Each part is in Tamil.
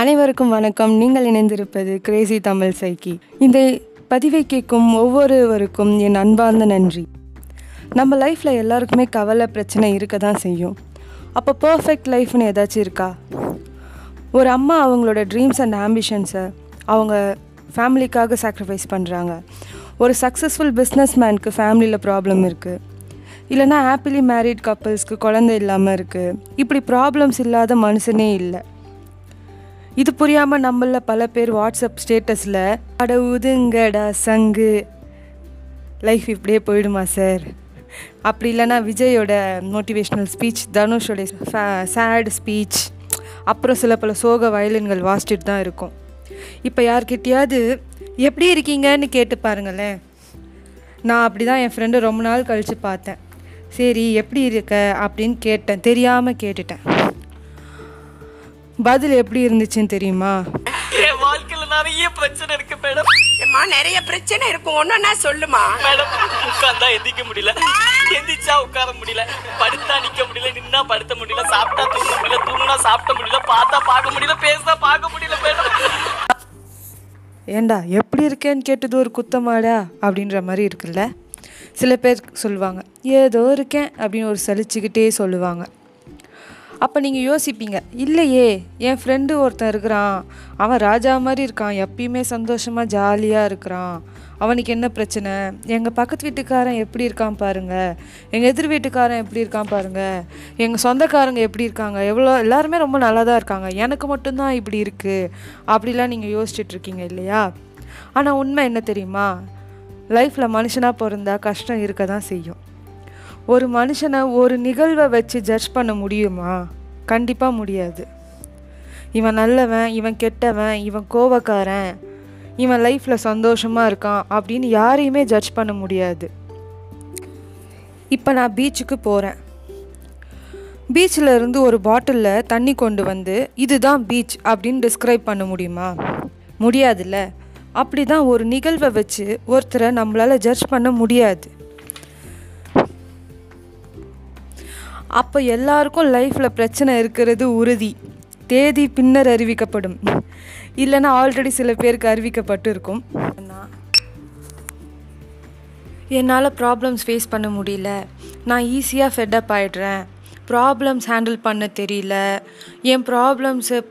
அனைவருக்கும் வணக்கம். நீங்கள் இணைந்திருப்பது கிரேசி தமிழ் சைக்கி இந்த பதிவை கேட்கும் ஒவ்வொருவருக்கும் என் அன்பார்ந்த நன்றி. நம்ம லைஃப்பில் எல்லாருக்குமே கவலை பிரச்சனை இருக்க தான் செய்யும். அப்போ பர்ஃபெக்ட் லைஃப்னு ஏதாச்சும் இருக்கா? ஒரு அம்மா அவங்களோட ட்ரீம்ஸ் அண்ட் ஆம்பிஷன்ஸை அவங்க ஃபேமிலிக்காக சாக்ரிஃபைஸ் பண்ணுறாங்க ஒரு சக்ஸஸ்ஃபுல் பிஸ்னஸ் மேனுக்கு ஃபேமிலியில் ப்ராப்ளம் இருக்குது இல்லைனா ஹாப்பிலி மேரிட் கப்புள்ஸ்க்கு குழந்தை இல்லாமல் இருக்குது இப்படி ப்ராப்ளம்ஸ் இல்லாத மனுஷனே இல்லை. இது புரியாமல் நம்மள பல பேர் வாட்ஸ்அப் ஸ்டேட்டஸில் அட உதுங்கடா சங்கு. லைஃப் இப்படியே போயிடுமா சார் அப்படி இல்லைன்னா விஜயோட மோட்டிவேஷ்னல் ஸ்பீச் தனுஷோட சேட் ஸ்பீச் அப்புறம் சில பல சோக வயலின்கள் வாசிச்சுட்டு தான் இருக்கும். இப்போ யார்கிட்டயாவது எப்படி இருக்கீங்கன்னு கேட்டு பாருங்களேன். நான் அப்படி தான் என் ஃப்ரெண்டு ரொம்ப நாள் கழித்து பார்த்தேன். சரி எப்படி இருக்க? அப்படின்னு கேட்டேன் தெரியாமல் கேட்டுட்டேன். பதில் எப்படி இருந்துச்சுன்னு தெரியுமா? என் வாழ்க்கையில நிறைய பிரச்சனை இருக்கு மேடம் அம்மா நிறைய பிரச்சனை இருக்கும். ஒன்னொன்னா சொல்லுமா? மேடம் உட்கார்ந்தா எந்திக்க முடியல. எந்திரிச்சா உட்கார முடியல. படுத்தா நிக்க முடியல. நின்னா படுத்த முடியல. சாப்பிட்டா தூங்க முடியல. தூங்கினா சாப்பிட முடியல. பார்த்தா பார்க்க முடியல. பேசினா பார்க்க முடியல மேடம் ஏண்டா எப்படி இருக்கேன்னு கேட்டது ஒரு குத்தமாடா? அப்படின்ற மாதிரி இருக்குல்ல. சில பேர் சொல்லுவாங்க ஏதோ இருக்கேன் அப்படின்னு ஒரு சலிச்சுக்கிட்டே சொல்லுவாங்க. அப்போ நீங்கள் யோசிப்பீங்க இல்லையே என் ஃப்ரெண்டு ஒருத்தன் இருக்கிறான். அவன் ராஜா மாதிரி இருக்கான். எப்பயுமே சந்தோஷமாக ஜாலியாக இருக்கிறான். அவனுக்கு என்ன பிரச்சனை? எங்கள் பக்கத்து வீட்டுக்காரன் எப்படி இருக்கான் பாருங்கள் எங்கள் எதிர் வீட்டுக்காரன் எப்படி இருக்கான் பாருங்கள் எங்கள் சொந்தக்காரங்க எப்படி இருக்காங்க. எவ்வளோ எல்லாருமே ரொம்ப நல்லா தான் இருக்காங்க. எனக்கு மட்டும்தான் இப்படி இருக்குது அப்படிலாம் நீங்கள் யோசிச்சுட்டு இருக்கீங்க இல்லையா? ஆனால் உண்மை என்ன தெரியுமா? லைஃப்பில் மனுஷனாக பிறந்தா கஷ்டம் இருக்க தான் செய்யும். ஒரு மனுஷனை ஒரு நிகழ்வை வச்சு ஜட்ஜ் பண்ண முடியுமா? கண்டிப்பாக முடியாது. இவன் நல்லவன் இவன் கெட்டவன் இவன் கோவக்காரன் இவன் லைஃப்பில் சந்தோஷமாக இருக்கான் அப்படின்னு யாரையுமே ஜட்ஜ் பண்ண முடியாது. இப்போ நான் பீச்சுக்கு போகிறேன் பீச்சில் இருந்து ஒரு பாட்டிலில் தண்ணி கொண்டு வந்து இதுதான் பீச் அப்படின்னு டிஸ்கிரைப் பண்ண முடியுமா? முடியாதுல்ல. அப்படி தான் ஒரு நிகழ்வை வச்சு ஒருத்தரை நம்மளால் ஜட்ஜ் பண்ண முடியாது. அப்போ எல்லாருக்கும் லைஃப்பில் பிரச்சனை இருக்கிறது உறுதி. தேதி பின்னர் அறிவிக்கப்படும். இல்லைன்னா ஆல்ரெடி சில பேருக்கு அறிவிக்கப்பட்டு இருக்கும். என்னால் ப்ராப்ளம்ஸ் ஃபேஸ் பண்ண முடியல. நான் ஈஸியாக ஃபெட்டப் ஆகிடுறேன் ப்ராப்ளம்ஸ் ஹேண்டில் பண்ண தெரியல. என் ப்ராப்ளம்ஸை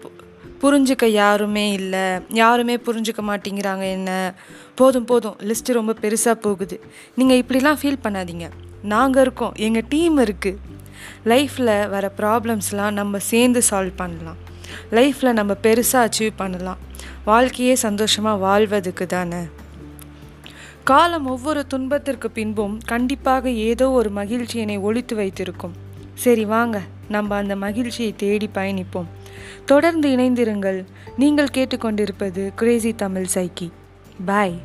புரிஞ்சுக்க யாருமே இல்லை. யாருமே புரிஞ்சுக்க மாட்டேங்கிறாங்க என்ன. போதும் போதும். லிஸ்ட்டு ரொம்ப பெருசாக போகுது. நீங்கள் இப்படிலாம் ஃபீல் பண்ணாதீங்க. நாங்கள் இருக்கோம். எங்கள் டீம் இருக்குது லைஃப்பில் வர ப்ராப்ளம்ஸ்லாம் நம்ம சேர்ந்து சால்வ் பண்ணலாம். லைஃப்பில் நம்ம பெருசாக அச்சீவ் பண்ணலாம். வாழ்க்கையே சந்தோஷமாக வாழ்வதுக்கு தானே. காலம் ஒவ்வொரு துன்பத்திற்கு பின்பும் கண்டிப்பாக ஏதோ ஒரு மகிழ்ச்சியினை ஒழித்து வைத்திருக்கும். சரி வாங்க. நம்ம அந்த மகிழ்ச்சியை தேடி பயணிப்போம். தொடர்ந்து இணைந்திருங்கள். நீங்கள் கேட்டுக்கொண்டிருப்பது கிரேசி தமிழ் சைக்கி பாய்